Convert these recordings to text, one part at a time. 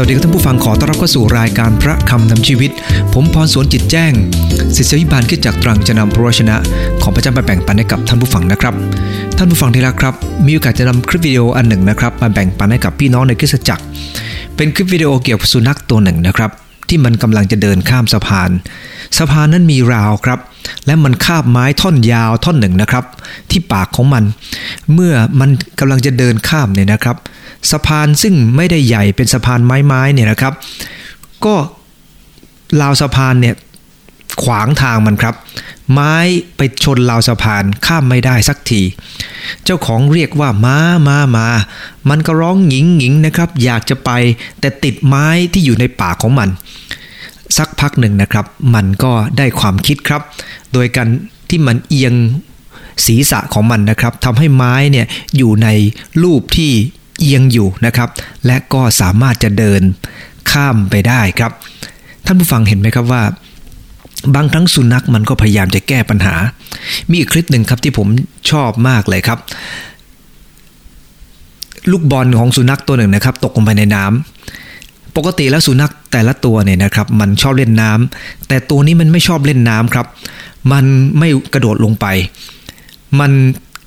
วัสดีครับท่านผู้ฟังขอต้อนรับเข้าสู่รายการพระคำนำชีวิต ผมพรสวนจิตแจ้งศิษยวิบาลขึ้นจากตรังจะนำพระวชนะ ของพระเจ้ามาแบ่งปันให้กับท่านผู้ฟังนะครับ ท่านผู้ฟังที่รักครับ มีโอกาสจะนำคลิปวิดีโออันหนึ่งนะครับ มาแบ่งปันให้กับพี่น้องในคริสตจักร เป็นคลิปวิดีโอเกี่ยวกับสุนัขตัวหนึ่งนะครับ ที่มันกำลังจะเดินข้ามสะพาน สะพานนั้นมีราวครับ และมันคาบไม้ท่อนยาวท่อนหนึ่งนะครับ ที่ปากของมัน เมื่อมันกำลังจะเดินข้ามเนี่ยนะครับ สะพานซึ่งไม่ได้ใหญ่เป็นสะพานไม้ๆเนี่ยนะครับ ก็ราวสะพานเนี่ยขวางทางมันครับ ไม้ไปชนราวสะพานข้ามไม่ได้สักที เจ้าของเรียกว่าม้ามามามันก็ร้องหญิงหญิงนะครับ อยากจะไปแต่ติดไม้ที่อยู่ในปากของมัน สักพักหนึ่งนะครับ มันก็ได้ความคิดครับ โดยการที่มันเอียงศีรษะของมันนะครับทำให้ไม้เนี่ยอยู่ในรูปที่ เอียงอยู่นะครับ และก็สามารถจะเดินข้ามไปได้ครับ ท่านผู้ฟังเห็นไหมครับว่า บางครั้งสุนัขมันก็พยายามจะแก้ปัญหา มีอีกคลิปหนึ่งครับที่ผมชอบมากเลยครับ ลูกบอลของสุนัขตัวหนึ่งนะครับ ตกลงไปในน้ำปกติแล้วสุนัขแต่ละตัวเนี่ยนะครับ มันชอบเล่นน้ำแต่ตัวนี้มันไม่ชอบเล่นน้ำครับ มันไม่กระโดดลงไป มัน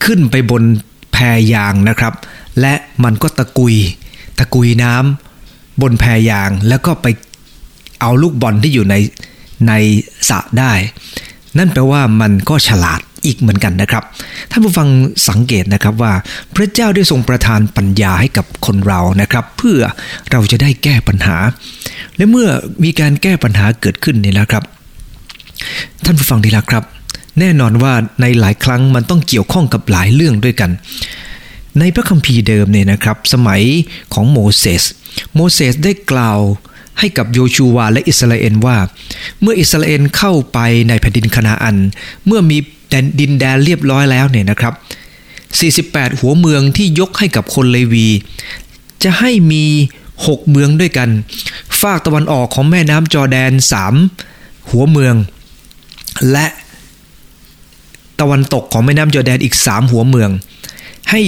ขึ้นไปบนแพยางนะครับ และมันก็ตะกุย ตะกุยน้ำบนแพยางแล้วก็ไปเอาลูกบอลที่อยู่ในในสระได้ นั่นแปลว่ามันก็ฉลาดอีกเหมือนกันนะครับ ท่านผู้ฟังสังเกตนะครับว่า พระเจ้าได้ทรงประทานปัญญาให้กับคนเรานะครับ เพื่อเราจะได้แก้ปัญหา และเมื่อมีการแก้ปัญหาเกิดขึ้นนี่แล้วครับ ท่านผู้ฟังดีละครับ แน่นอนว่าในหลายครั้งมันต้องเกี่ยวข้องกับหลายเรื่องด้วยกัน ในพระคัมภีร์เดิมเนี่ยนะครับ สมัยของโมเสส โมเสสได้กล่าวให้กับโยชูวาและอิสราเอลว่า เมื่ออิสราเอลเข้าไปในแผ่นดินคณาอัน เมื่อมีดินแดนเรียบร้อยแล้วเนี่ยนะครับ 48 หัวเมืองที่ยกให้กับคนเลวี จะให้มี 6 เมืองด้วยกัน ฝากตะวันออกของแม่น้ำจอแดน 3 หัวเมือง และตะวันตกของแม่น้ำจอแดนอีก 3 หัวเมือง ให้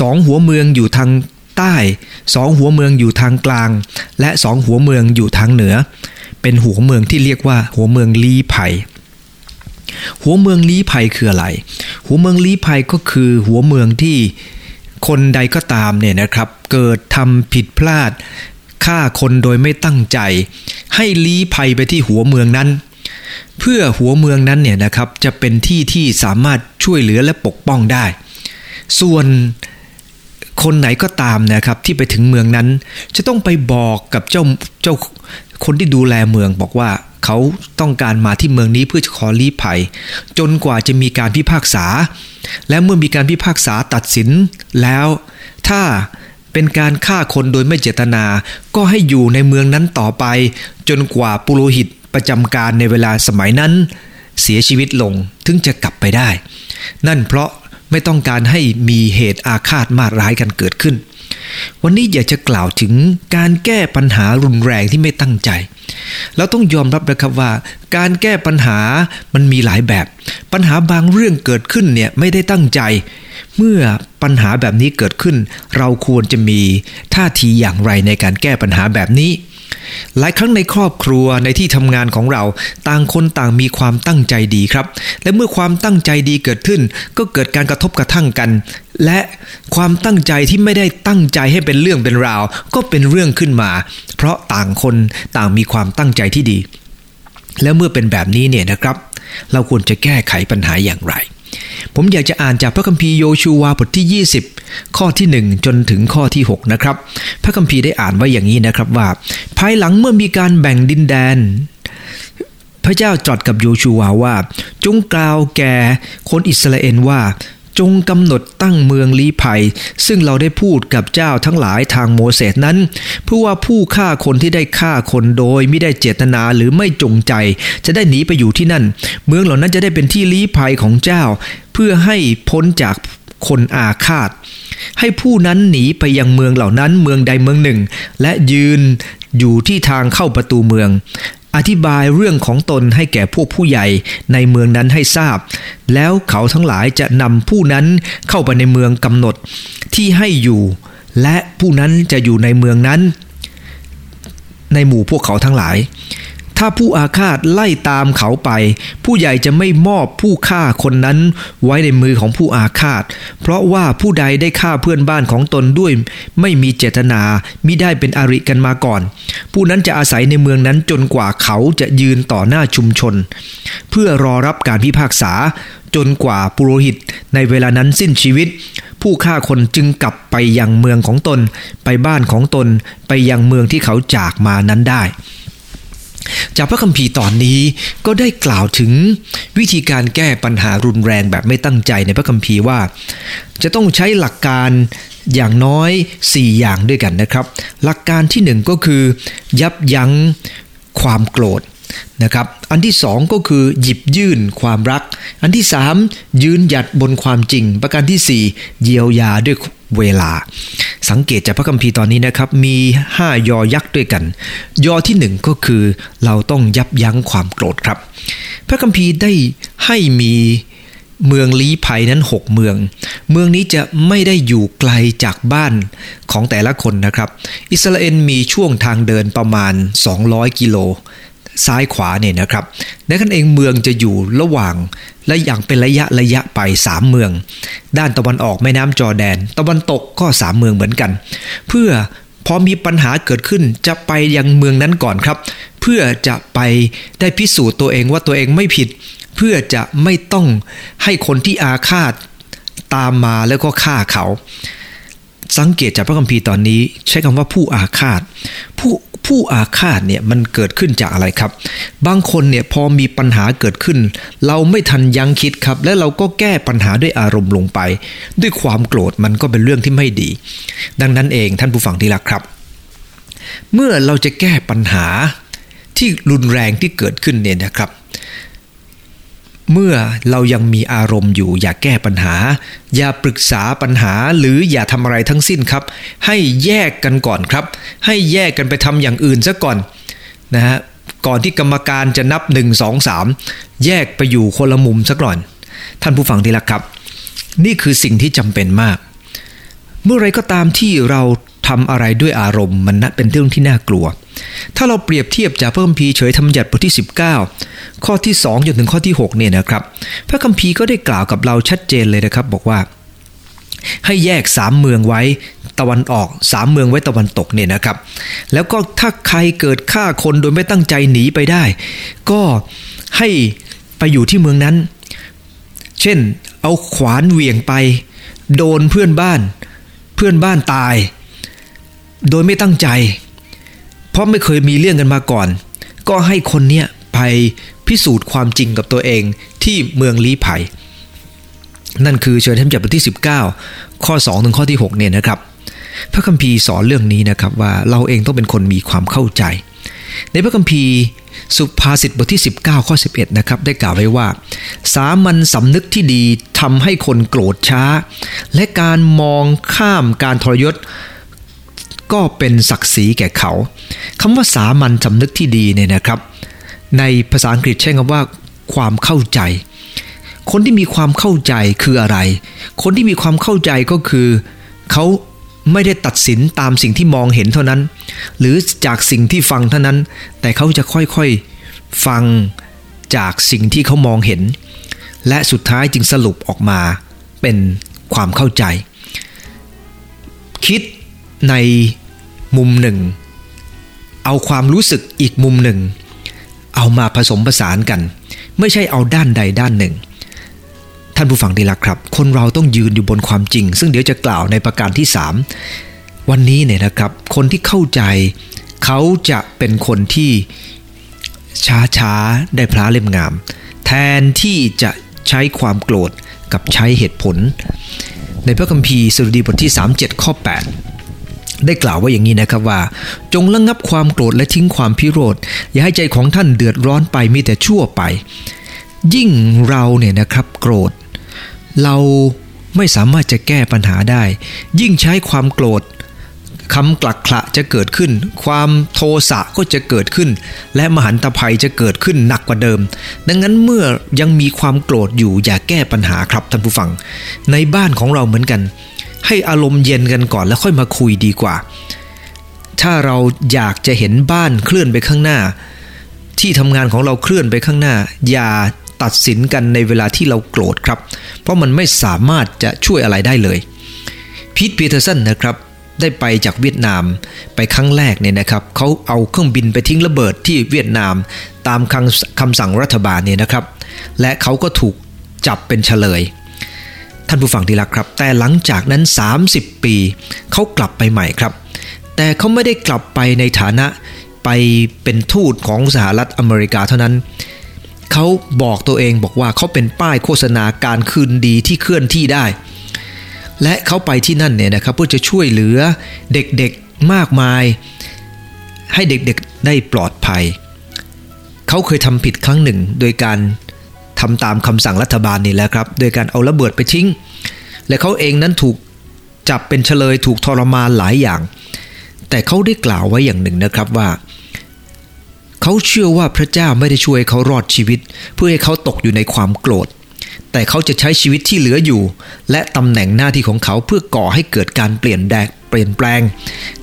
สองหัวเมืองอยู่ทางใต้สองหัวเมืองอยู่ทางกลาง และสองหัวเมืองอยู่ทางเหนือ เป็นหัวเมืองที่เรียกว่าหัวเมืองลีไผ่หัวเมืองลี้ภัยคืออะไร หัวเมืองลี้ภัยก็คือหัวเมืองที่คนใดก็ตามเนี่ยนะครับ เกิดทำผิดพลาดฆ่าคนโดยไม่ตั้งใจ ให้ลี้ภัยไปที่หัวเมืองนั้น เพื่อหัวเมืองนั้นเนี่ยนะครับจะเป็นที่ที่สามารถช่วยเหลือและปกป้องได้ ส่วน คนไหนก็ตามนะครับที่ไปถึงเมืองนั้น จะต้องไปบอกกับเจ้าเจ้าคนที่ดูแลเมืองบอกว่าเขาต้องการมาที่เมืองนี้เพื่อจะขอลี้ภัย จนกว่าจะมีการพิพากษา และเมื่อมีการพิพากษาตัดสินแล้ว ถ้าเป็นการฆ่าคนโดยไม่เจตนา ก็ให้อยู่ในเมืองนั้นต่อไป จนกว่าปุโรหิตประจำการในเวลาสมัยนั้น เสียชีวิตลงถึงจะกลับไปได้ นั่นเพราะ ไม่ต้องการให้มีเหตุอาฆาตมาร้ายกันเกิดขึ้น วันนี้อยากจะกล่าวถึงการแก้ปัญหารุนแรงที่ไม่ตั้งใจ เราต้องยอมรับนะครับว่า การแก้ปัญหามันมีหลายแบบ ปัญหาบางเรื่องเกิดขึ้นเนี่ยไม่ได้ตั้งใจ เมื่อปัญหาแบบนี้เกิดขึ้น เราควรจะมีท่าทีอย่างไรในการแก้ปัญหาแบบนี้ หลายครั้งในครอบครัวในที่ทำงานของเรา ต่างคนต่างมีความตั้งใจดีครับ และเมื่อความตั้งใจดีเกิดขึ้น ก็เกิดการกระทบกระทั่งกัน และความตั้งใจที่ไม่ได้ตั้งใจให้เป็นเรื่องเป็นราว ก็เป็นเรื่องขึ้นมา เพราะต่างคนต่างมีความตั้งใจที่ดี แล้วเมื่อเป็นแบบนี้เนี่ยนะครับ เราควรจะแก้ไขปัญหาอย่างไร ผมอยากจะอ่านจากพระคัมภีร์โยชูวาบทที่ 20 ข้อที่ 1 จนถึงข้อที่ 6 นะครับ พระคัมภีร์ได้อ่านไว้อย่างนี้นะครับว่า ภายหลังเมื่อมีการแบ่งดินแดน พระเจ้าจอดกับโยชูวาว่า จงกล่าวแก่คนอิสราเอลว่า จงกำหนดตั้งเมืองลี้ภัย ซึ่งเราได้พูดกับเจ้าทั้งหลายทางโมเสสนั้น เพื่อว่าผู้ฆ่าคนที่ได้ฆ่าคนโดยไม่ได้เจตนาหรือไม่จงใจ จะได้หนีไปอยู่ที่นั่น เมืองเหล่านั้นจะได้เป็นที่ลี้ภัยของเจ้า เพื่อให้พ้นจากคนอาฆาต ให้ผู้นั้นหนีไปยังเมืองเหล่านั้นเมืองใดเมืองหนึ่ง และยืนอยู่ที่ทางเข้าประตูเมือง อธิบายเรื่องของตนให้แก่พวกผู้ใหญ่ในเมืองนั้นให้ทราบ แล้วเขาทั้งหลายจะนำผู้นั้นเข้าไปในเมืองกำหนดที่ให้อยู่ และผู้นั้นจะอยู่ในเมืองนั้น ในหมู่พวกเขาทั้งหลาย ถ้าผู้อาฆาตไล่ตามเขาไป ผู้ใหญ่จะไม่มอบผู้ฆ่าคนนั้นไว้ในมือของผู้อาฆาต เพราะว่าผู้ใดได้ฆ่าเพื่อนบ้านของตนด้วย ไม่มีเจตนามิได้เป็นอริกันมาก่อน ผู้นั้นจะอาศัยในเมืองนั้นจนกว่าเขาจะยืนต่อหน้าชุมชน เพื่อรอรับการพิพากษาจนกว่าปุโรหิตในเวลานั้นสิ้นชีวิต ผู้ฆ่าคนจึงกลับไปยังเมืองของตน ไปบ้านของตน ไปยังเมืองที่เขาจากมานั้นได้ จากพระคัมภีร์ตอนนี้ก็ได้กล่าวถึงวิธีการแก้ปัญหารุนแรงแบบไม่ตั้งใจในพระคัมภีร์ว่า จะต้องใช้หลักการอย่างน้อย 4 อย่างด้วยกันนะครับ หลักการที่ 1 ก็คือ ยับยั้งความโกรธนะครับ อันที่ 2 ก็คือหยิบยื่นความรัก อันที่ 3 ยืนหยัดบนความจริง ประการที่ 4 เยียวยาด้วย เวลา สังเกตจากพระคัมภีร์ตอนนี้นะครับ มี 5 ยอยักษ์ด้วยกัน ยอที่ 1 ก็คือเราต้องยับยั้งความโกรธครับ พระคัมภีร์ได้ให้มีเมืองลี้ภัยนั้น 6 เมือง เมืองนี้จะไม่ได้อยู่ไกลจากบ้านของแต่ละคนนะครับ อิสราเอลมีช่วงทางเดินประมาณ 200 กิโล ซ้ายขวาเนี่ยนะครับดังนั้นเองเมืองจะอยู่ระหว่างและอย่างเป็นระยะระยะไป 3 เมือง ด้านตะวันออกแม่น้ำจอแดน ตะวันตกก็ 3 เมืองเหมือนกัน เพื่อพอมีปัญหาเกิดขึ้นจะไปยังเมืองนั้นก่อนครับ เพื่อจะไปได้พิสูจน์ตัวเองว่าตัวเองไม่ผิด เพื่อจะไม่ต้องให้คนที่อาฆาตตามมาแล้วก็ฆ่าเขา สังเกตจากพระคัมภีร์ตอนนี้ ใช้คำว่าผู้อาฆาต ผู้ผู้อาฆาตเนี่ยมันเกิดขึ้นจากอะไรครับ บางคนเนี่ยพอมีปัญหาเกิดขึ้น เราไม่ทันยั้งคิดครับ และเราก็แก้ปัญหาด้วยอารมณ์ลงไป ด้วยความโกรธมันก็เป็นเรื่องที่ไม่ดี ดังนั้นเองท่านผู้ฟังที่รักครับ เมื่อเราจะแก้ปัญหาที่รุนแรงที่เกิดขึ้นเนี่ยนะครับ เมื่อเรายังมีอารมณ์อยู่อย่าแก้ปัญหา อย่าปรึกษาปัญหาหรืออย่าทำอะไรทั้งสิ้นครับ ให้แยกกันก่อนครับ ให้แยกกันไปทำอย่างอื่นซะก่อนนะฮะก่อนที่กรรมการจะนับ 1 2 3 แยกไปอยู่คนละมุมซะก่อน ท่านผู้ฟังที่รักครับ นี่คือสิ่งที่จำเป็นมาก เมื่อไรก็ตามที่เรา ทำอะไรด้วยอารมณ์มันเป็นเรื่องที่น่ากลัว ถ้าเราเปรียบเทียบจากพระคัมภีร์เฉยธรรมยัติบทที่ 19 ข้อที่ 2 จนถึงข้อที่6เนี่ยนะครับ พระคัมภีร์ก็ได้กล่าวกับเราชัดเจนเลยนะครับ บอกว่า ให้แยกสามเมืองไว้ตะวันออกสามเมืองไว้ตะวันตกเนี่ยนะครับ แล้วก็ถ้าใครเกิดฆ่าคนโดยไม่ตั้งใจหนีไปได้ ก็ให้ไปอยู่ที่เมืองนั้น เช่น เอาขวานเหวี่ยงไป โดนเพื่อนบ้าน เพื่อนบ้านตาย โดยไม่ตั้งใจ เพราะไม่เคยมีเรื่องกันมาก่อน ก็ให้คนเนี้ยไปพิสูจน์ความจริงกับตัวเองที่เมืองลี้ไผ่นั่นคือเชิญท่านจับบทที่ 19 ข้อ 2 ถึงข้อที่ 6 เนี่ยนะครับ พระคัมภีร์สอนเรื่องนี้นะครับว่าเราเองต้องเป็นคนมีความเข้าใจ ในพระคัมภีร์สุภาษิตบทที่ 19 ข้อ 11 นะครับ ได้กล่าวไว้ว่า สามัญสำนึกที่ดีทำให้คนโกรธช้า และการมองข้ามการทรยศ ก็เป็นศักดิ์ศรีแก่เขาคำว่าสามัญสำนึกที่ดีเนี่ยนะครับ ในภาษาอังกฤษใช้คำว่า ความเข้าใจ คนที่มีความเข้าใจคืออะไร คนที่มีความเข้าใจก็คือเขาไม่ได้ตัดสินตามสิ่งที่มองเห็นเท่านั้น หรือจากสิ่งที่ฟังเท่านั้น แต่เขาจะค่อยๆฟังจากสิ่งที่เขามองเห็น และสุดท้ายจึงสรุปออกมาเป็นความเข้าใจ คิด ในมุมหนึ่ง เอาความรู้สึกอีกมุมหนึ่ง เอามาผสมผสานกัน ไม่ใช่เอาด้านใดด้านหนึ่ง ท่านผู้ฟังที่รักครับ คนเราต้องยืนอยู่บนความจริง ซึ่งเดี๋ยวจะกล่าวในประการที่ 3 วันนี้เนี่ยนะครับ คนที่เข้าใจ เขาจะเป็นคนที่ช้าช้าได้พระเล่มงาม แทนที่จะใช้ความโกรธกับใช้เหตุผล ในพระคัมภีร์สดุดีบทที่ 37 ข้อ 8 ได้กล่าวว่าอย่างนี้นะครับว่า จงระงงับความโกรธและทิ้งความพิโรธ อย่าให้ใจของท่านเดือดร้อนไปมีแต่ชั่วไป ยิ่งเราเนี่ยนะครับโกรธ เราไม่สามารถจะแก้ปัญหาได้ ยิ่งใช้ความโกรธคำกลักขะจะเกิดขึ้น ความโทสะก็จะเกิดขึ้น และมหันตภัยจะเกิดขึ้นหนักกว่าเดิม ดังนั้นเมื่อยังมีความโกรธอยู่อย่าแก้ปัญหาครับท่านผู้ฟัง ในบ้านของเราเหมือนกัน ให้อารมณ์เย็นกันก่อนแล้วค่อยมาคุยดีกว่า ถ้าเราอยากจะเห็นบ้านเคลื่อนไปข้างหน้า ที่ทำงานของเราเคลื่อนไปข้างหน้า อย่าตัดสินกันในเวลาที่เราโกรธครับ เพราะมันไม่สามารถจะช่วยอะไรได้เลยพีทปีเตอร์สันนะครับได้ไปจากเวียดนามไปครั้งแรกเนี่ยนะครับเขาเอาเครื่องบินไปทิ้งระเบิดที่เวียดนามตามคำคำสั่งรัฐบาลเนี่ยนะครับ และเขาก็ถูกจับเป็นเฉลย ท่านผู้ฟังที่รักครับ แต่หลังจากนั้น 30 ปี เขากลับไปใหม่ครับ แต่เขาไม่ได้กลับไปในฐานะไปเป็นทูตของสหรัฐอเมริกาเท่านั้น เขาบอกตัวเองบอกว่าเขาเป็นป้ายโฆษณาการคืนดีที่เคลื่อนที่ได้ และเขาไปที่นั่นเนี่ยนะครับเพื่อจะช่วยเหลือเด็กๆมากมาย ให้เด็กๆได้ปลอดภัย เขาเคยทำผิดครั้งหนึ่ง โดยการ ทำตามคำสั่งรัฐบาลนี่แหละครับโดยการเอาระเบิดไปทิ้ง และเขาเองนั้นถูกจับเป็นเฉลยถูกทรมานหลายอย่าง แต่เขาได้กล่าวไว้อย่างหนึ่งนะครับว่า เขาเชื่อว่าพระเจ้าไม่ได้ช่วยเขารอดชีวิต เพื่อให้เขาตกอยู่ในความโกรธ แต่เขาจะใช้ชีวิตที่เหลืออยู่ และตำแหน่งหน้าที่ของเขาเพื่อก่อให้เกิดการเปลี่ยนแดกเปลี่ยนแปลง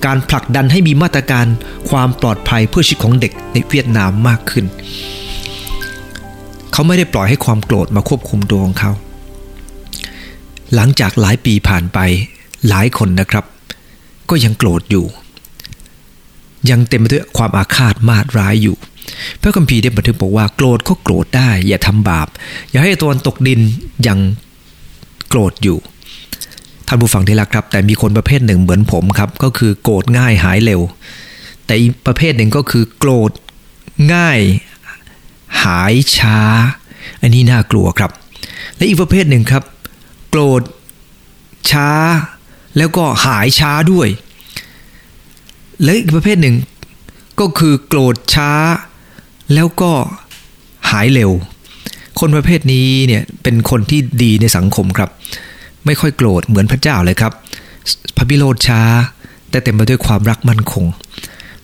การผลักดันให้มีมาตรการความปลอดภัยเพื่อชีวิตของเด็กในเวียดนามมากขึ้น เขาไม่ได้ปล่อยให้ความโกรธมาควบคุมตัวของเขา หลังจากหลายปีผ่านไปหลายคนนะครับ ก็ยังโกรธอยู่ ยังเต็มไปด้วยความอาฆาตมาดร้ายอยู่ พระคัมภีร์ได้บันทึกบอกว่าโกรธก็โกรธได้ อย่าทำบาป อย่าให้ตัวตกดินยังโกรธอยู่ท่านผู้ฟังที่รักครับ แต่มีคนประเภทหนึ่งเหมือนผมครับ ก็คือโกรธง่ายหายเร็ว แต่อีกประเภทหนึ่งก็คือโกรธง่าย หายช้า อันนี้น่ากลัวครับ และอีกประเภทหนึ่งครับ โกรธช้า แล้วก็หายช้าด้วย และอีกประเภทหนึ่ง ก็คือโกรธช้า แล้วก็หายเร็ว คนประเภทนี้เนี่ยเป็นคนที่ดีในสังคมครับ ไม่ค่อยโกรธเหมือนพระเจ้าเลยครับ พระพิโรธช้า แต่เต็มไปด้วยความรักมั่นคง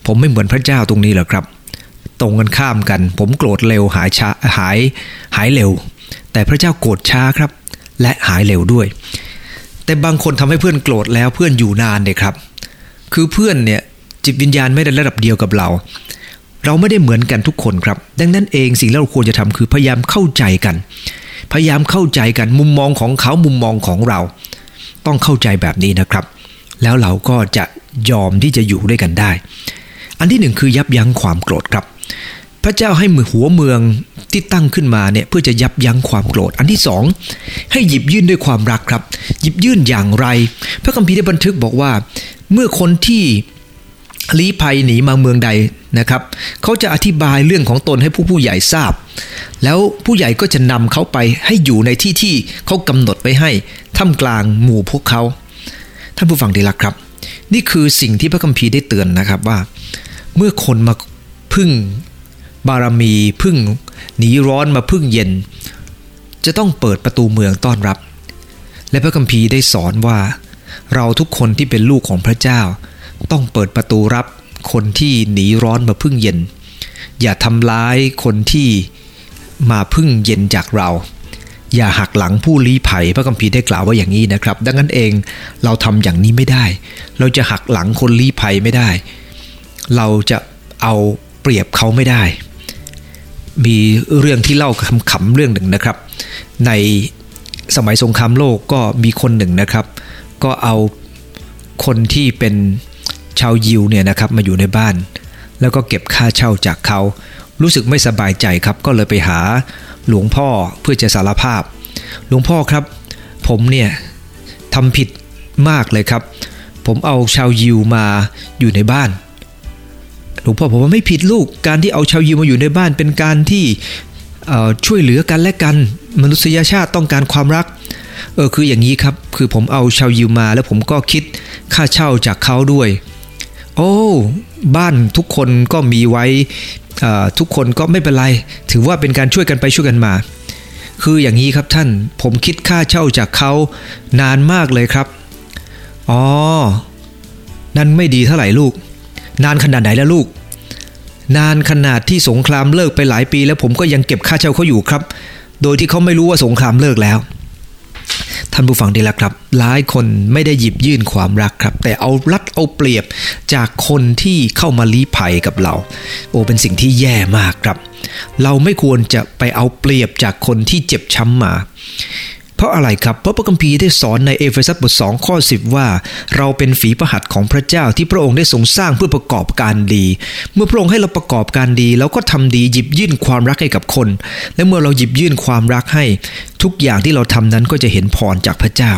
ผมไม่เหมือนพระเจ้าตรงนี้หรอกครับ ตรงกันข้ามกัน ผมโกรธเร็วหายช้าหายหายเร็ว แต่พระเจ้าโกรธช้าครับ และหายเร็วด้วย แต่บางคนทำให้เพื่อนโกรธแล้วเพื่อนอยู่นานเนี่ยครับ คือเพื่อนเนี่ยจิตวิญญาณไม่ได้ระดับเดียวกับเรา เราไม่ได้เหมือนกันทุกคนครับ ดังนั้นเองสิ่งที่เราควรจะทำคือพยายามเข้าใจกัน พยายามเข้าใจกันมุมมองของเขามุมมองของเรา ต้องเข้าใจแบบนี้นะครับ แล้วเราก็จะยอมที่จะอยู่ด้วยกันได้ อันที่หนึ่งคือยับยั้งความโกรธครับ พระเจ้าให้มือหัวเมืองที่ตั้งขึ้นมาเนี่ยเพื่อจะยับยั้งความโกรธ อันที่สองให้หยิบยื่นด้วยความรักครับ หยิบยื่นอย่างไร พระคัมภีร์ได้บันทึกบอกว่า เมื่อคนที่ลี้ภัยหนีมาเมืองใดนะครับเขาจะอธิบายเรื่องของตนให้ผู้ผู้ใหญ่ทราบ แล้วผู้ใหญ่ก็จะนำเขาไปให้อยู่ในที่ที่เขากำหนดไว้ให้ท่ามกลางหมู่พวกเขา ท่านผู้ฟังดีละครับ นี่คือสิ่งที่พระคัมภีร์ได้เตือนนะครับว่า เมื่อคนมา พึ่งบารมีพึ่งหนีร้อนมาพึ่งเย็น จะต้องเปิดประตูเมืองต้อนรับ และพระคัมภีร์ได้สอนว่า เราทุกคนที่เป็นลูกของพระเจ้า ต้องเปิดประตูรับคนที่หนีร้อนมาพึ่งเย็น อย่าทำร้ายคนที่มาพึ่งเย็นจากเรา อย่าหักหลังผู้ลี้ภัยพระคัมภีร์ได้กล่าวว่าอย่างนี้นะครับ ดังนั้นเองเราทำอย่างนี้ไม่ได้ เราจะหักหลังคนลี้ภัยไม่ได้ เราจะเอา รียบเขาไม่ได้ มีเรื่องที่เล่าขำๆเรื่องหนึ่งนะครับ ในสมัยสงครามโลกก็มีคนหนึ่งนะครับ ก็เอาคนที่เป็นชาวยิวเนี่ยนะครับมาอยู่ในบ้าน แล้วก็เก็บค่าเช่าจากเขารู้สึกไม่สบายใจครับ ก็เลยไปหาหลวงพ่อเพื่อจะสารภาพ หลวงพ่อครับ ผมเนี่ยทำผิดมากเลยครับ ผมเอาชาวยิวมาอยู่ในบ้าน หลวงพ่อผมว่าไม่ผิดลูกการที่เอาชาวยิวมาอยู่ในบ้านเป็นการที่ช่วยเหลือกันและกัน มนุษยชาติต้องการความรักเออคืออย่างนี้ครับ คือผมเอาชาวยิวมาแล้วผมก็คิดค่าเช่าจากเขาด้วย โอ้ บ้านทุกคนก็มีไว้ทุกคนก็ไม่เป็นไร ถือว่าเป็นการช่วยกันไปช่วยกันมา คืออย่างนี้ครับท่านผมคิดค่าเช่าจากเขานานมากเลยครับอ๋อนั่นไม่ดีเท่าไหร่ลูก นานขนาดไหนแล้วลูก นานขนาดที่สงครามเลิกไปหลายปี แล้วผมก็ยังเก็บค่าเช่าเขาอยู่ครับ โดยที่เขาไม่รู้ว่าสงครามเลิกแล้วท่านผู้ฟังดีละครับ หลายคนไม่ได้หยิบยื่นความรักครับ แต่เอารัดเอาเปรียบจากคนที่เข้ามาลี้ภัยกับเรา โอ้เป็นสิ่งที่แย่มากครับ เราไม่ควรจะไปเอาเปรียบจากคนที่เจ็บช้ำมา เพราะอะไรครับ เพราะพระคัมภีร์ได้สอนในเอเฟซัสบท2ข้อ10ว่า เราเป็นฝีพระหัตถ์ของพระเจ้าที่พระองค์ได้ทรงสร้างเพื่อประกอบการดี เมื่อพระองค์ให้เราประกอบการดีเราก็ทำดีหยิบยื่นความรักให้กับคน และเมื่อเราหยิบยื่นความรักให้ ทุกอย่างที่เราทำนั้นก็จะเห็นพรจากพระเจ้า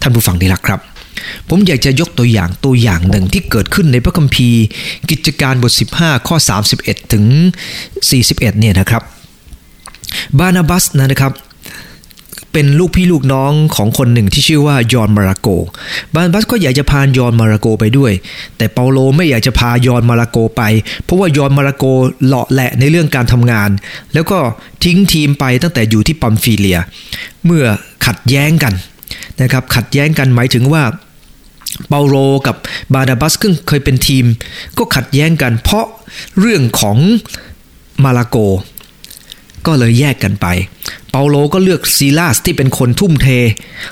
ท่านผู้ฟังดีละครับผมอยากจะยกตัวอย่างตัวอย่างหนึ่งที่เกิดขึ้นในพระคัมภีร์ กิจการบท 15 ข้อ 31 ถึง 41 เนี่ยนะครับ บานาบัสนะครับ เป็นลูกพี่ลูกน้องของคนหนึ่งที่ชื่อว่ายอนมาราโก บานาบัสก็อยากจะพายอนมาราโกไปด้วย แต่เปาโลไม่อยากจะพายอนมาราโกไป เพราะว่ายอนมาราโกเลาะแหละในเรื่องการทำงาน แล้วก็ทิ้งทีมไปตั้งแต่อยู่ที่ปัมฟิเลีย เมื่อขัดแย้งกันนะครับขัดแย้งกันหมายถึงว่าเปาโลกับบานาบัสซึ่งเคยเป็นทีม ก็ขัดแย้งกันเพราะเรื่องของมาลาโก ก็เลยแยกกันไป เปาโลก็เลือกซีลาสที่เป็นคนทุ่มเท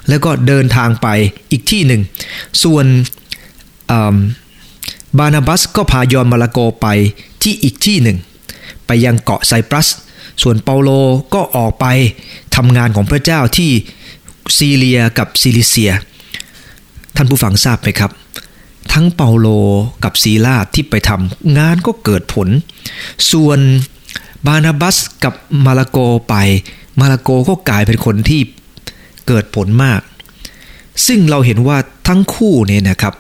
แล้วก็เดินทางไปอีกที่หนึ่ง ส่วนบารนาบัสก็พายอห์นมาระโกไปที่อีกที่หนึ่ง ไปยังเกาะไซปรัส ส่วนเปาโลก็ออกไปทำงานของพระเจ้าที่ซีเรียกับซิลิเซีย ท่านผู้ฟังทราบไหมครับ ทั้งเปาโลกับซีลาสที่ไปทำงานก็เกิดผล ส่วน บารนาบัสกับมาระโกไป มาระโกก็กลายเป็นคนที่เกิดผลมาก ซึ่งเราเห็นว่าทั้งคู่เนี่ยนะครับ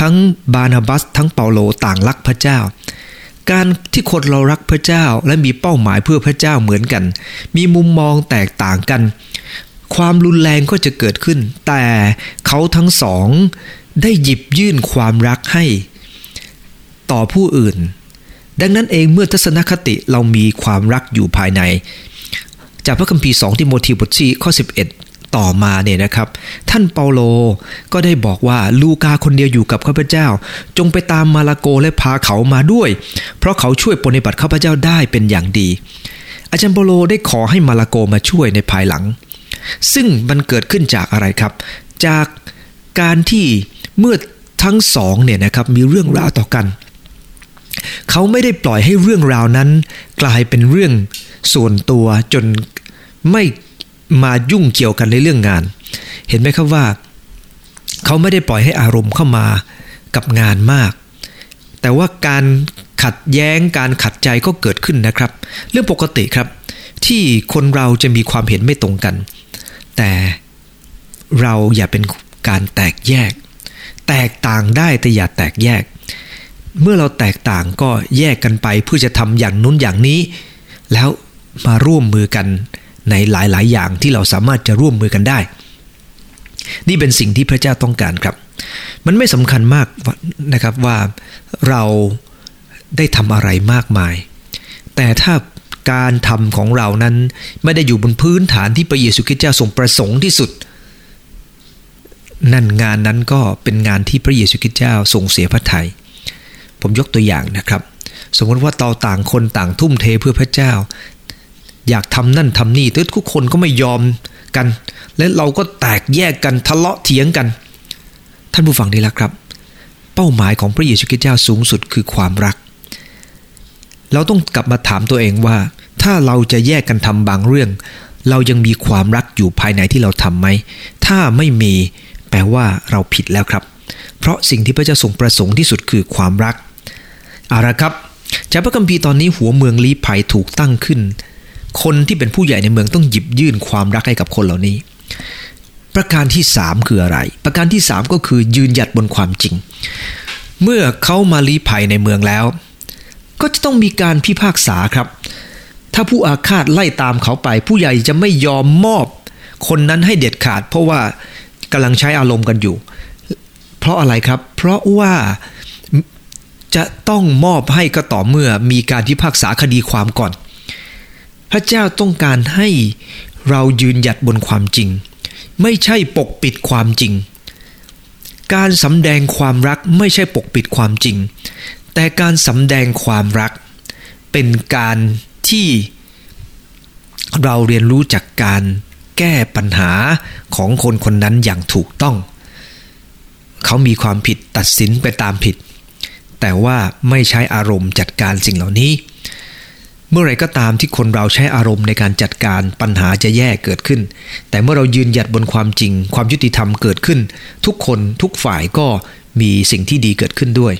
ทั้งบานาบัสทั้งเปาโลต่างรักพระเจ้า การที่คนเรารักพระเจ้าและมีเป้าหมายเพื่อพระเจ้าเหมือนกัน มีมุมมองแตกต่างกัน ความรุนแรงก็จะเกิดขึ้น แต่เขาทั้งสองได้หยิบยื่นความรักให้ ต่อผู้อื่น ดังนั้นเองเมื่อทัศนคติเรามีความรักอยู่ภายใน จากพระคัมภีร์ 2 ทิโมธีบทที่ข้อ 11 ต่อมาเนี่ยนะครับ ท่านเปาโลก็ได้บอกว่าลูกาคนเดียวอยู่กับข้าพเจ้า จงไปตามมาลาโกและพาเขามาด้วย เพราะเขาช่วยปฏิบัติข้าพเจ้าได้เป็นอย่างดี อาจารย์เปาโลได้ขอให้มาลาโกมาช่วยในภายหลัง ซึ่งมันเกิดขึ้นจากอะไรครับ จากการที่เมื่อทั้งสองเนี่ยนะครับมีเรื่องราวต่อกัน เขาไม่ได้ปล่อยให้เรื่องราวนั้น กลายเป็นเรื่องส่วนตัวจนไม่มายุ่งเกี่ยวกันในเรื่องงาน เห็นไหมครับว่า เขาไม่ได้ปล่อยให้อารมณ์เข้ามากับงานมาก แต่ว่าการขัดแย้งการขัดใจก็เกิดขึ้นนะครับ เรื่องปกติครับ ที่คนเราจะมีความเห็นไม่ตรงกัน แต่เราอย่าเป็นการแตกแยก แตกต่างได้แต่อย่าแตกแยก เมื่อเราแตกต่างก็แยกกันไปเพื่อจะทำอย่างนู้นอย่างนี้ แล้วมาร่วมมือกันในหลายๆ อย่างที่เราสามารถจะร่วมมือกันได้ นี่เป็นสิ่งที่พระเจ้าต้องการครับ มันไม่สำคัญมากนะครับว่าเราได้ทำอะไรมากมาย แต่ถ้าการทำของเรานั้นไม่ได้อยู่บนพื้นฐานที่พระเยซูคริสต์เจ้าทรงประสงค์ที่สุด นั่นงานนั้นก็เป็นงานที่พระเยซูคริสต์เจ้าทรงเสียพระทยัย ผมยกตัวอย่างนะครับ สมมติว่าเราต่างคนต่างทุ่มเทเพื่อพระเจ้า อยากทำนั่นทำนี่แต่ทุกคนก็ไม่ยอมกัน และเราก็แตกแยกกันทะเลาะเถียงกัน ท่านผู้ฟังดีแล้วครับ เป้าหมายของพระเยซูคริสต์เจ้าสูงสุดคือความรัก เราต้องกลับมาถามตัวเองว่า ถ้าเราจะแยกกันทำบางเรื่อง เรายังมีความรักอยู่ภายในที่เราทำไหมถ้าไม่มีแปลว่าเราผิดแล้วครับ เพราะสิ่งที่พระเจ้าทรงประสงค์ที่สุดคือความรัก เอาละครับจากพระคัมภีร์ตอนนี้หัวเมืองลี้ภัยถูกตั้งขึ้น คนที่เป็นผู้ใหญ่ในเมืองต้องหยิบยื่นความรักให้กับคนเหล่านี้ ประการที่ 3 คืออะไร ประการที่ 3 ก็คือยืนหยัดบนความจริง เมื่อเขามาลี้ภัยในเมืองแล้ว ก็จะต้องมีการพิพากษาครับ ถ้าผู้อาฆาตไล่ตามเขาไป ผู้ใหญ่จะไม่ยอมมอบ คนนั้นให้เด็ดขาด เพราะว่ากำลังใช้อารมณ์กันอยู่ เพราะอะไรครับ เพราะว่า จะต้องมอบให้ก็ต่อเมื่อมีการพิพากษาคดีความก่อน พระเจ้าต้องการให้เรายืนหยัดบนความจริง ไม่ใช่ปกปิดความจริง การสำแดงความรักไม่ใช่ปกปิดความจริง แต่การสำแดงความรัก เป็นการที่เราเรียนรู้จากการแก้ปัญหาของคนคนนั้นอย่างถูกต้อง เขามีความผิดตัดสินไปตามผิด แต่ว่าไม่ใช้อารมณ์จัดการสิ่งเหล่านี้ เมื่อไรก็ตามที่คนเราใช้อารมณ์ในการจัดการปัญหาจะแย่เกิดขึ้น แต่เมื่อเรายืนหยัดบนความจริง ความยุติธรรมเกิดขึ้น ทุกคนทุกฝ่ายก็มีสิ่งที่ดีเกิดขึ้นด้วย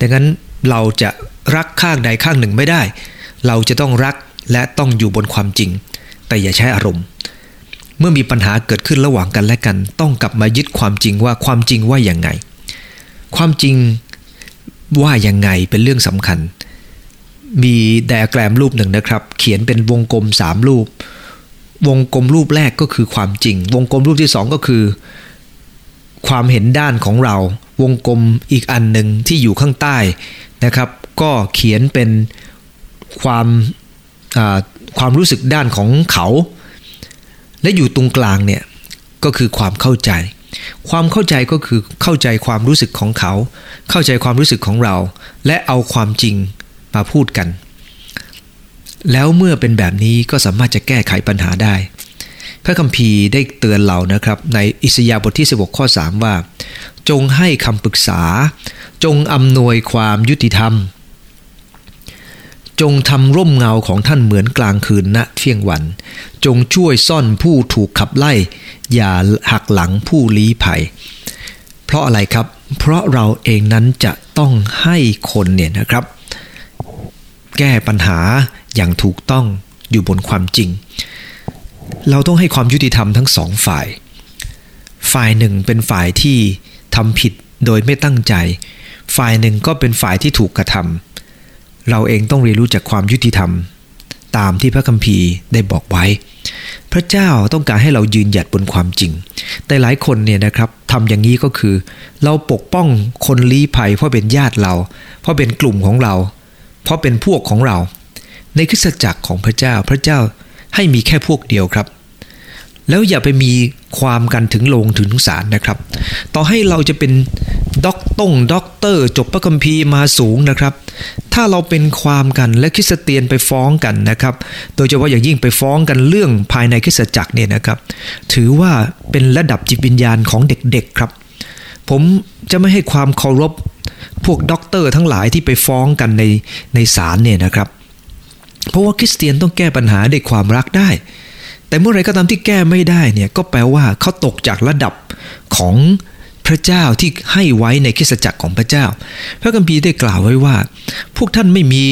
ดังนั้นเราจะรักข้างใดข้างหนึ่งไม่ได้ เราจะต้องรักและต้องอยู่บนความจริง แต่อย่าใช้อารมณ์ เมื่อมีปัญหาเกิดขึ้นระหว่างกันและกัน ต้องกลับมายึดความจริงว่าความจริงว่าอย่างไง ความจริง ว่ายังไงเป็นเรื่องสำคัญ มีไดอะแกรมรูปหนึ่งนะครับ เขียนเป็นวงกลมสามรูป วงกลมรูปแรกก็คือความจริง วงกลมรูปที่สองก็คือ ความเห็นด้านของเรา วงกลมอีกอันหนึ่งที่อยู่ข้างใต้นะครับ ก็เขียนเป็นความความรู้สึกด้านของเขา และอยู่ตรงกลางเนี่ยก็คือความเข้าใจ ความเข้าใจก็คือเข้าใจความรู้สึกของเขา เข้าใจความรู้สึกของเรา และเอาความจริงมาพูดกัน แล้วเมื่อเป็นแบบนี้ก็สามารถจะแก้ไขปัญหาได้ พระคัมภีร์ได้เตือนเรานะครับ ในอิสยาบทที่ 16 ข้อ 3 ว่า จงให้คำปรึกษา จงอำนวยความยุติธรรม จงทำร่มเงาของท่านเหมือนกลางคืนณเที่ยงวัน จงช่วยซ่อนผู้ถูกขับไล่ อย่าหักหลังผู้ลี้ภัย เพราะอะไรครับ เพราะเราเองนั้นจะต้องให้คนเนี่ยนะครับ แก้ปัญหาอย่างถูกต้องอยู่บนความจริง เราต้องให้ความยุติธรรมทั้งสองฝ่าย ฝ่ายหนึ่งเป็นฝ่ายที่ทำผิดโดยไม่ตั้งใจ ฝ่ายหนึ่งก็เป็นฝ่ายที่ถูกกระทำ เราเองต้องเรียนรู้จากความยุติธรรม ตามที่พระคัมภีร์ได้บอกไว้ พระเจ้าต้องการให้เรายืนหยัดบนความจริง แต่หลายคนเนี่ยนะครับทำอย่างนี้ก็คือ เราปกป้องคนลี้ภัยเพราะเป็นญาติเรา เพราะเป็นกลุ่มของเรา เพราะเป็นพวกของเรา ในคริสตจักรของพระเจ้าพระเจ้าให้มีแค่พวกเดียวครับ แล้วอย่าไปมีความกันถึงโรงถึงศาลนะครับ ต่อให้เราจะเป็นด็อกต้งด็อกเตอร์ จบพระคัมภีร์มาสูงนะครับ ถ้าเราเป็นความกันและคริสเตียนไปฟ้องกันนะครับ โดยเฉพาะอย่างยิ่งไปฟ้องกันเรื่องภายในคริสตจักรเนี่ยนะครับ ถือว่าเป็นระดับจิตวิญญาณของเด็กๆครับ ผมจะไม่ให้ความเคารพพวกด็อกเตอร์ทั้งหลายที่ไปฟ้องกันในในศาลเนี่ยนะครับ เพราะว่าคริสเตียนต้องแก้ปัญหาด้วยความรักได้ แต่เมื่อไรก็ตามที่แก้ไม่ได้เนี่ยก็แปลว่าเขาตกจากระดับของพระเจ้าที่ให้ไว้ในคริสตจักรของพระเจ้า พระคัมภีร์ได้กล่าวไว้ว่า พวกท่านไม่มี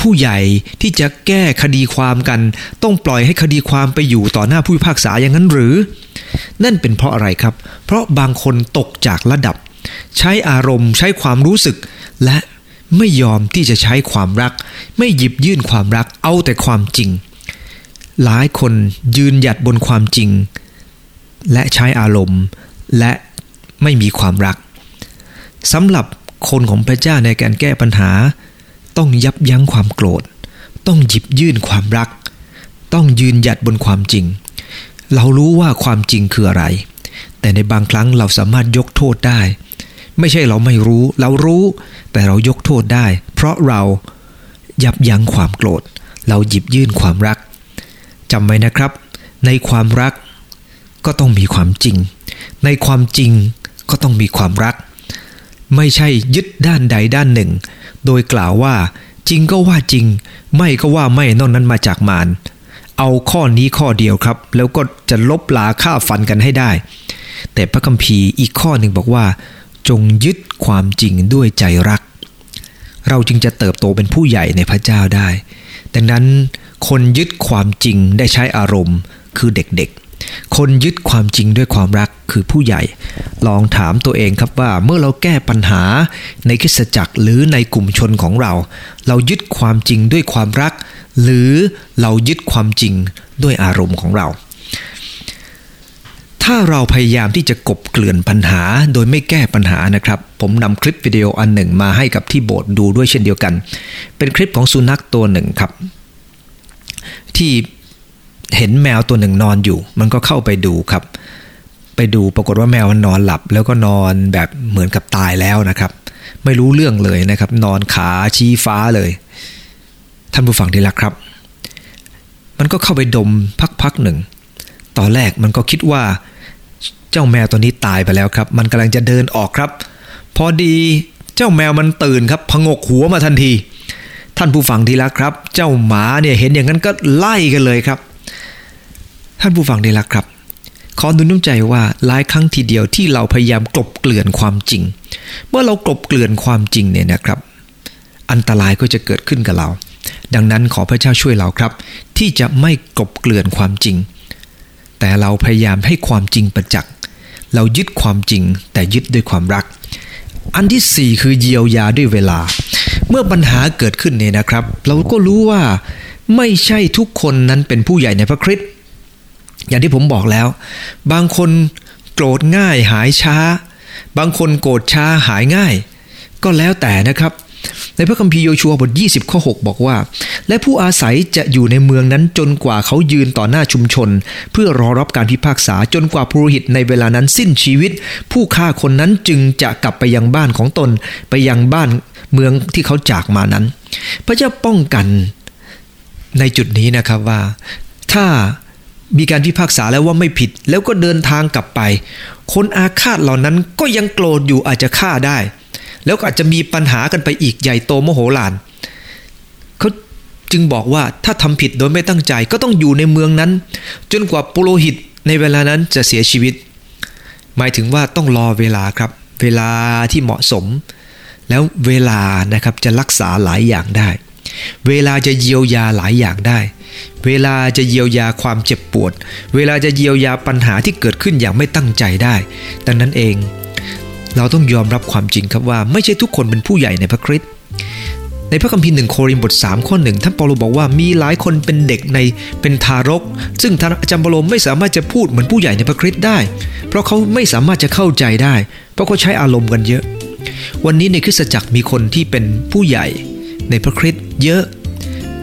ผู้ใหญ่ที่จะแก้คดีความกัน ต้องปล่อยให้คดีความไปอยู่ต่อหน้าผู้พิพากษาอย่างนั้นหรือ นั่นเป็นเพราะอะไรครับ เพราะบางคนตกจากระดับ ใช้อารมณ์ใช้ความรู้สึก และไม่ยอมที่จะใช้ความรัก ไม่หยิบยื่นความรักเอาแต่ความจริง หลายคนยืนหยัดบนความจริง และใช้อารมณ์ และไม่มีความรักสำหรับคนของพระเจ้าในการแก้ปัญหา ต้องยับยั้งความโกรธ ต้องหยิบยื่นความรัก ต้องยืนหยัดบนความจริง เรารู้ว่าความจริงคืออะไร แต่ในบางครั้งเราสามารถยกโทษได้ ไม่ใช่เราไม่รู้ เรารู้ แต่เรายกโทษได้ เพราะเรายับยั้งความโกรธ เราหยิบยื่นความรัก จำไว้นะครับ ในความรักก็ต้องมีความจริง ในความจริงก็ต้องมีความรัก ไม่ใช่ยึดด้านใดด้านหนึ่ง โดยกล่าวว่า จริงก็ว่าจริง ไม่ก็ว่าไม่นอกนั้นมาจากมารเอาข้อนี้ข้อเดียวครับ แล้วก็จะลบลาฆ่าฟันกันให้ได้ แต่พระคัมภีร์อีกข้อหนึ่งบอกว่า จงยึดความจริงด้วยใจรัก เราจึงจะเติบโตเป็นผู้ใหญ่ในพระเจ้าได้ ดังนั้น คนยึดความจริงได้ใช้อารมณ์ คือเด็กๆ คนยึดความจริงด้วยความรักคือผู้ใหญ่ ลองถามตัวเองครับว่าเมื่อเราแก้ปัญหาในคิสจักรหรือในกลุ่มชนของเรา เรายึดความจริงด้วยความรัก หรือเรายึดความจริงด้วยอารมณ์ของเรา ถ้าเราพยายามที่จะกบเกลื่อนปัญหาโดยไม่แก้ปัญหานะครับ ผมนำคลิปวิดีโออันหนึ่งมาให้กับที่โบสถ์ดูด้วยเช่นเดียวกัน เป็นคลิปของสุนัขตัวหนึ่งครับ ที่เห็นแมวตัวหนึ่งนอนอยู่ มันก็เข้าไปดูครับ ไปดูปรากฏว่าแมวมันนอนหลับ แล้วก็นอนแบบเหมือนกับตายแล้วนะครับ ไม่รู้เรื่องเลยนะครับ นอนขาชี้ฟ้าเลย ท่านผู้ฟังที่รักครับ มันก็เข้าไปดมพักๆหนึ่ง ตอนแรกมันก็คิดว่า เจ้าแมวตัวนี้ตายไปแล้วครับ มันกำลังจะเดินออกครับ พอดีเจ้าแมวมันตื่นครับพงกหัวมาทันที ท่านผู้ฟังทีละครับ เจ้าหมาเนี่ยเห็นอย่างนั้นก็ไล่กันเลยครับ ท่านผู้ฟังทีละครับ ขอดูน้ำใจว่าหลายครั้งทีเดียวที่เราพยายามกลบเกลื่อนความจริง เมื่อเรากลบเกลื่อนความจริงเนี่ยนะครับ อันตรายก็จะเกิดขึ้นกับเรา ดังนั้นขอพระเจ้าช่วยเราครับ ที่จะไม่กลบเกลื่อนความจริง แต่เราพยายามให้ความจริงประจักษ์เรายึดความจริงแต่ยึดด้วยความรัก อันที่สี่คือเยียวยาด้วยเวลา เมื่อปัญหาเกิดขึ้นเนี่ยนะครับ เราก็รู้ว่าไม่ใช่ทุกคนนั้นเป็นผู้ใหญ่ในพระคริสต์อย่างที่ผมบอกแล้ว บางคนโกรธง่ายหายช้า บางคนโกรธช้าหายง่าย ก็แล้วแต่นะครับ ในพระคัมภีร์โยชัวบท 20 ข้อ 6 บอกว่า และผู้อาศัยจะอยู่ในเมืองนั้นจนกว่าเขายืนต่อหน้าชุมชน เพื่อรอรับการพิพากษาจนกว่าผู้หิตในเวลานั้นสิ้นชีวิต ผู้ฆ่าคนนั้นจึงจะกลับไปยังบ้านของตนไปยังบ้านเมืองที่เขาจากมานั้น พระเจ้าป้องกันในจุดนี้นะครับว่า ถ้ามีการพิพากษาแล้วว่าไม่ผิดแล้วก็เดินทางกลับไป คนอาฆาตเหล่านั้นก็ยังโกรธอยู่อาจจะฆ่าได้ แล้วก็อาจจะมีปัญหากันไปอีกใหญ่โตโมโหลานเขาจึงบอกว่าถ้าทำผิดโดยไม่ตั้งใจก็ต้องอยู่ในเมืองนั้น จนกว่าปุโรหิตในเวลานั้นจะเสียชีวิต หมายถึงว่าต้องรอเวลาครับ เวลาที่เหมาะสม แล้วเวลานะครับจะรักษาหลายอย่างได้ เวลาจะเยียวยาหลายอย่างได้ เวลาจะเยียวยาความเจ็บปวด เวลาจะเยียวยาปัญหาที่เกิดขึ้นอย่างไม่ตั้งใจได้ ดังนั้นเอง เราต้องยอมรับความจริงครับว่าไม่ใช่ทุกคนเป็นผู้ใหญ่ในพระคริสต์ในพระคัมภีร์หนึ่งโครินธ์บท 3 ข้อหนึ่งท่านเปาโลบอกว่ามีหลายคนเป็นเด็กในเป็นทารก ซึ่งท่านอาจารย์เปาโลไม่สามารถจะพูดเหมือนผู้ใหญ่ในพระคริสต์ได้ เพราะเขาไม่สามารถจะเข้าใจได้ เพราะเขาใช้อารมณ์กันเยอะ วันนี้ในคริสตจักรมีคนที่เป็นผู้ใหญ่ในพระคริสต์เยอะ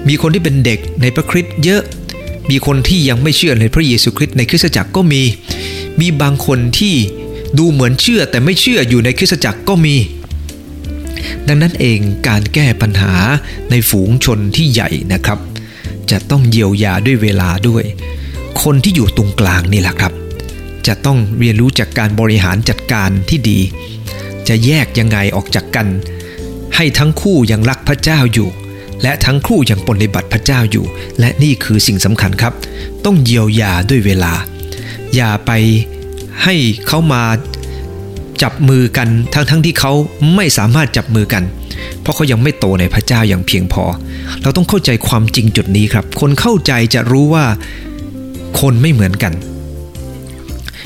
มีคนที่เป็นเด็กในพระคริสต์เยอะ มีคนที่ยังไม่เชื่อในพระเยซูคริสต์ในคริสตจักรก็มี มีบางคนที่ ดูเหมือนเชื่อแต่ไม่เชื่ออยู่ในคริสตจักรก็มี ดังนั้นเองการแก้ปัญหาในฝูงชนที่ใหญ่นะครับ จะต้องเยียวยาด้วยเวลาด้วย คนที่อยู่ตรงกลางนี่แหละครับ จะต้องเรียนรู้จากการบริหารจัดการที่ดี จะแยกยังไงออกจากกัน ให้ทั้งคู่ยังรักพระเจ้าอยู่และทั้งคู่ยังปฏิบัติพระเจ้าอยู่ และนี่คือสิ่งสำคัญครับ ต้องเยียวยาด้วยเวลา อย่าไป ให้เขามาจับมือกันทั้งๆทที่เขาไม่สามารถจับมือกัน เพราะเขายังไม่โตในพระเจ้าอย่างเพียงพอ เราต้องเข้าใจความจริงจุดนี้ครับ คนเข้าใจจะรู้ว่าคนไม่เหมือนกัน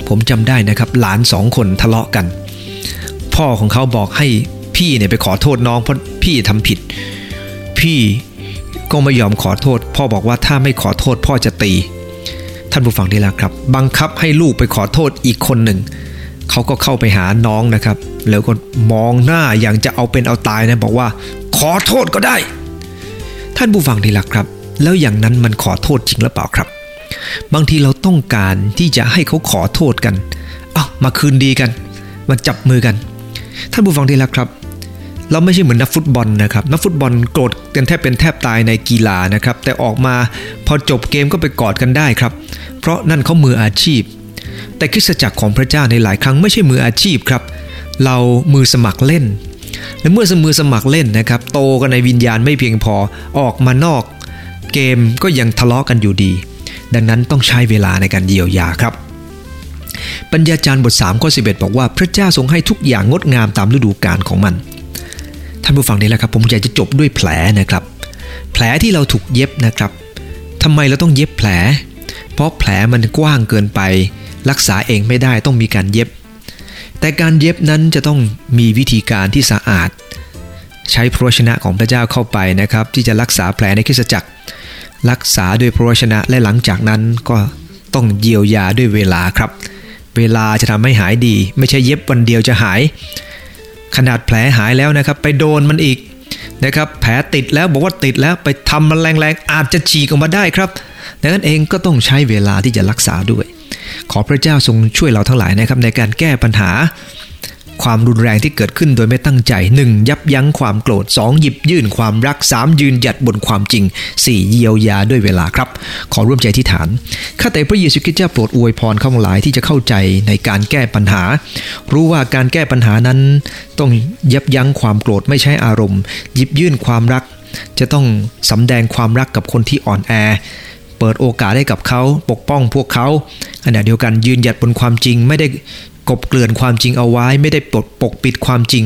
ผมจำได้นะครับ หลานสองคนทะเลาะกัน พ่อของเขาบอกให้พี่เนี่ยไปขอโทษน้องเพราะพี่ทำผิด พี่ก็ไม่ยอมขอโทษ พ่อบอกว่าถ้าไม่ขอโทษพ่อจะตี ท่านผู้ฟังดีแล้วครับ บังคับให้ลูกไปขอโทษอีกคนหนึ่งเขาก็เข้าไปหาน้องนะครับ แล้วก็มองหน้าอย่างจะเอาเป็นเอาตายนะบอกว่า ขอโทษก็ได้ ท่านผู้ฟังดีละครับ แล้วอย่างนั้นมันขอโทษจริงหรือเปล่าครับ บางทีเราต้องการที่จะให้เขาขอโทษกันเอามาคืนดีกัน มาจับมือกัน ท่านผู้ฟังดีละครับ เราไม่ใช่เหมือนนักฟุตบอลนะครับนักฟุตบอลโกรธกันแทบเป็นแทบตายในกีฬานะครับ แต่ออกมาพอจบเกมก็ไปกอดกันได้ครับ เพราะนั่นเขามืออาชีพ แต่คริสตจักรของพระเจ้าในหลายครั้งไม่ใช่มืออาชีพครับ เรามือสมัครเล่น และเมื่อมือสมัครเล่นนะครับ โตกันในวิญญาณไม่เพียงพอออกมานอก เกมก็ยังทะเลาะกันอยู่ดี ดังนั้นต้องใช้เวลาในการเยียวยาครับปัญญาจารย์บท3ข้อ11 บอกว่าพระเจ้าทรงให้ทุกอย่างงดงามตามฤดูกาลของมัน ท่านผู้ฟังนี่แหละครับ ผมอยากจะจบด้วยแผลนะครับ แผลที่เราถูกเย็บนะครับทำไมเราต้องเย็บแผล เพราะแผลมันกว้างเกินไป รักษาเองไม่ได้ต้องมีการเย็บ แต่การเย็บนั้นจะต้องมีวิธีการที่สะอาด ใช้พระชนะของพระเจ้าเข้าไปนะครับ ที่จะรักษาแผลในคริสตจักร รักษาด้วยพระชนะและหลังจากนั้นก็ต้องเยียวยาด้วยเวลาครับ เวลาจะทำให้หายดี ไม่ใช่เย็บวันเดียวจะหาย ขนาดแผลหายแล้วนะครับ ไปโดนมันอีกนะครับแผลติดแล้วบอกว่าติดแล้วไปทำมันแรงๆ อาจจะฉีกออกมาได้ครับดังนั้นเองก็ต้องใช้เวลาที่จะรักษาด้วย ขอพระเจ้าทรงช่วยเราทั้งหลายนะครับในการแก้ปัญหา ความรุนแรงที่เกิดขึ้นโดยไม่ตั้งใจ 1. ยับยั้งความโกรธ 2. หยิบยื่นความรัก 3. ยืนหยัดบนความจริง 4. เยียวยาด้วยเวลาครับ ขอร่วมใจที่ฐาน ข้าแต่พระเยซูคริสต์เจ้าโปรดอวยพรข้าพหลายที่จะเข้าใจในการแก้ปัญหา รู้ว่าการแก้ปัญหานั้น ต้องยับยั้งความโกรธไม่ใช่อารมณ์ หยิบยื่นความรัก จะต้องสำแดงความรักกับคนที่อ่อนแอเปิดโอกาสให้กับเขาปกป้องพวกเขาขณะเดียวกันยืนหยัดบนความจริงไม่ได้ กบเกลื่อนความจริงเอาไว้ไม่ได้ปดปกปิดความจริง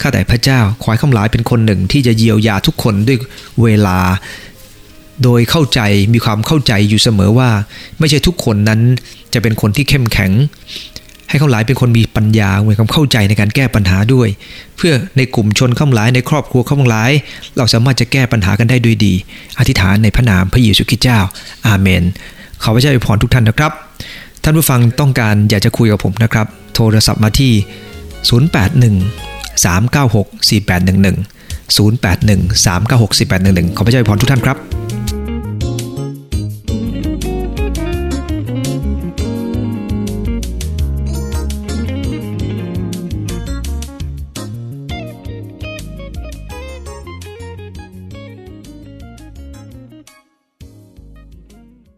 ข้าแต่พระเจ้าขอให้ข้าหลายเป็นคนหนึ่งที่จะเยียวยาทุกคนด้วยเวลา โดยเข้าใจมีความเข้าใจอยู่เสมอว่า ไม่ใช่ทุกคนนั้นจะเป็นคนที่เข้มแข็ง ให้ข้าหลายเป็นคนมีปัญญามีความเข้าใจในการแก้ปัญหาด้วย เพื่อในกลุ่มชนข้าหลายในครอบครัวข้าหลาย เราสามารถจะแก้ปัญหากันได้ด้วยดี อธิษฐานในพระนามพระเยซูคริสต์เจ้า อาเมนขอพระเจ้าอวยพรทุกท่านนะครับ ท่านผู้ฟังต้องการอยากจะคุยกับผมนะครับ โทรศัพท์มาที่ 081 396 4811 081 396 4811 ขอพระเจ้าอวยพรทุกท่านครับ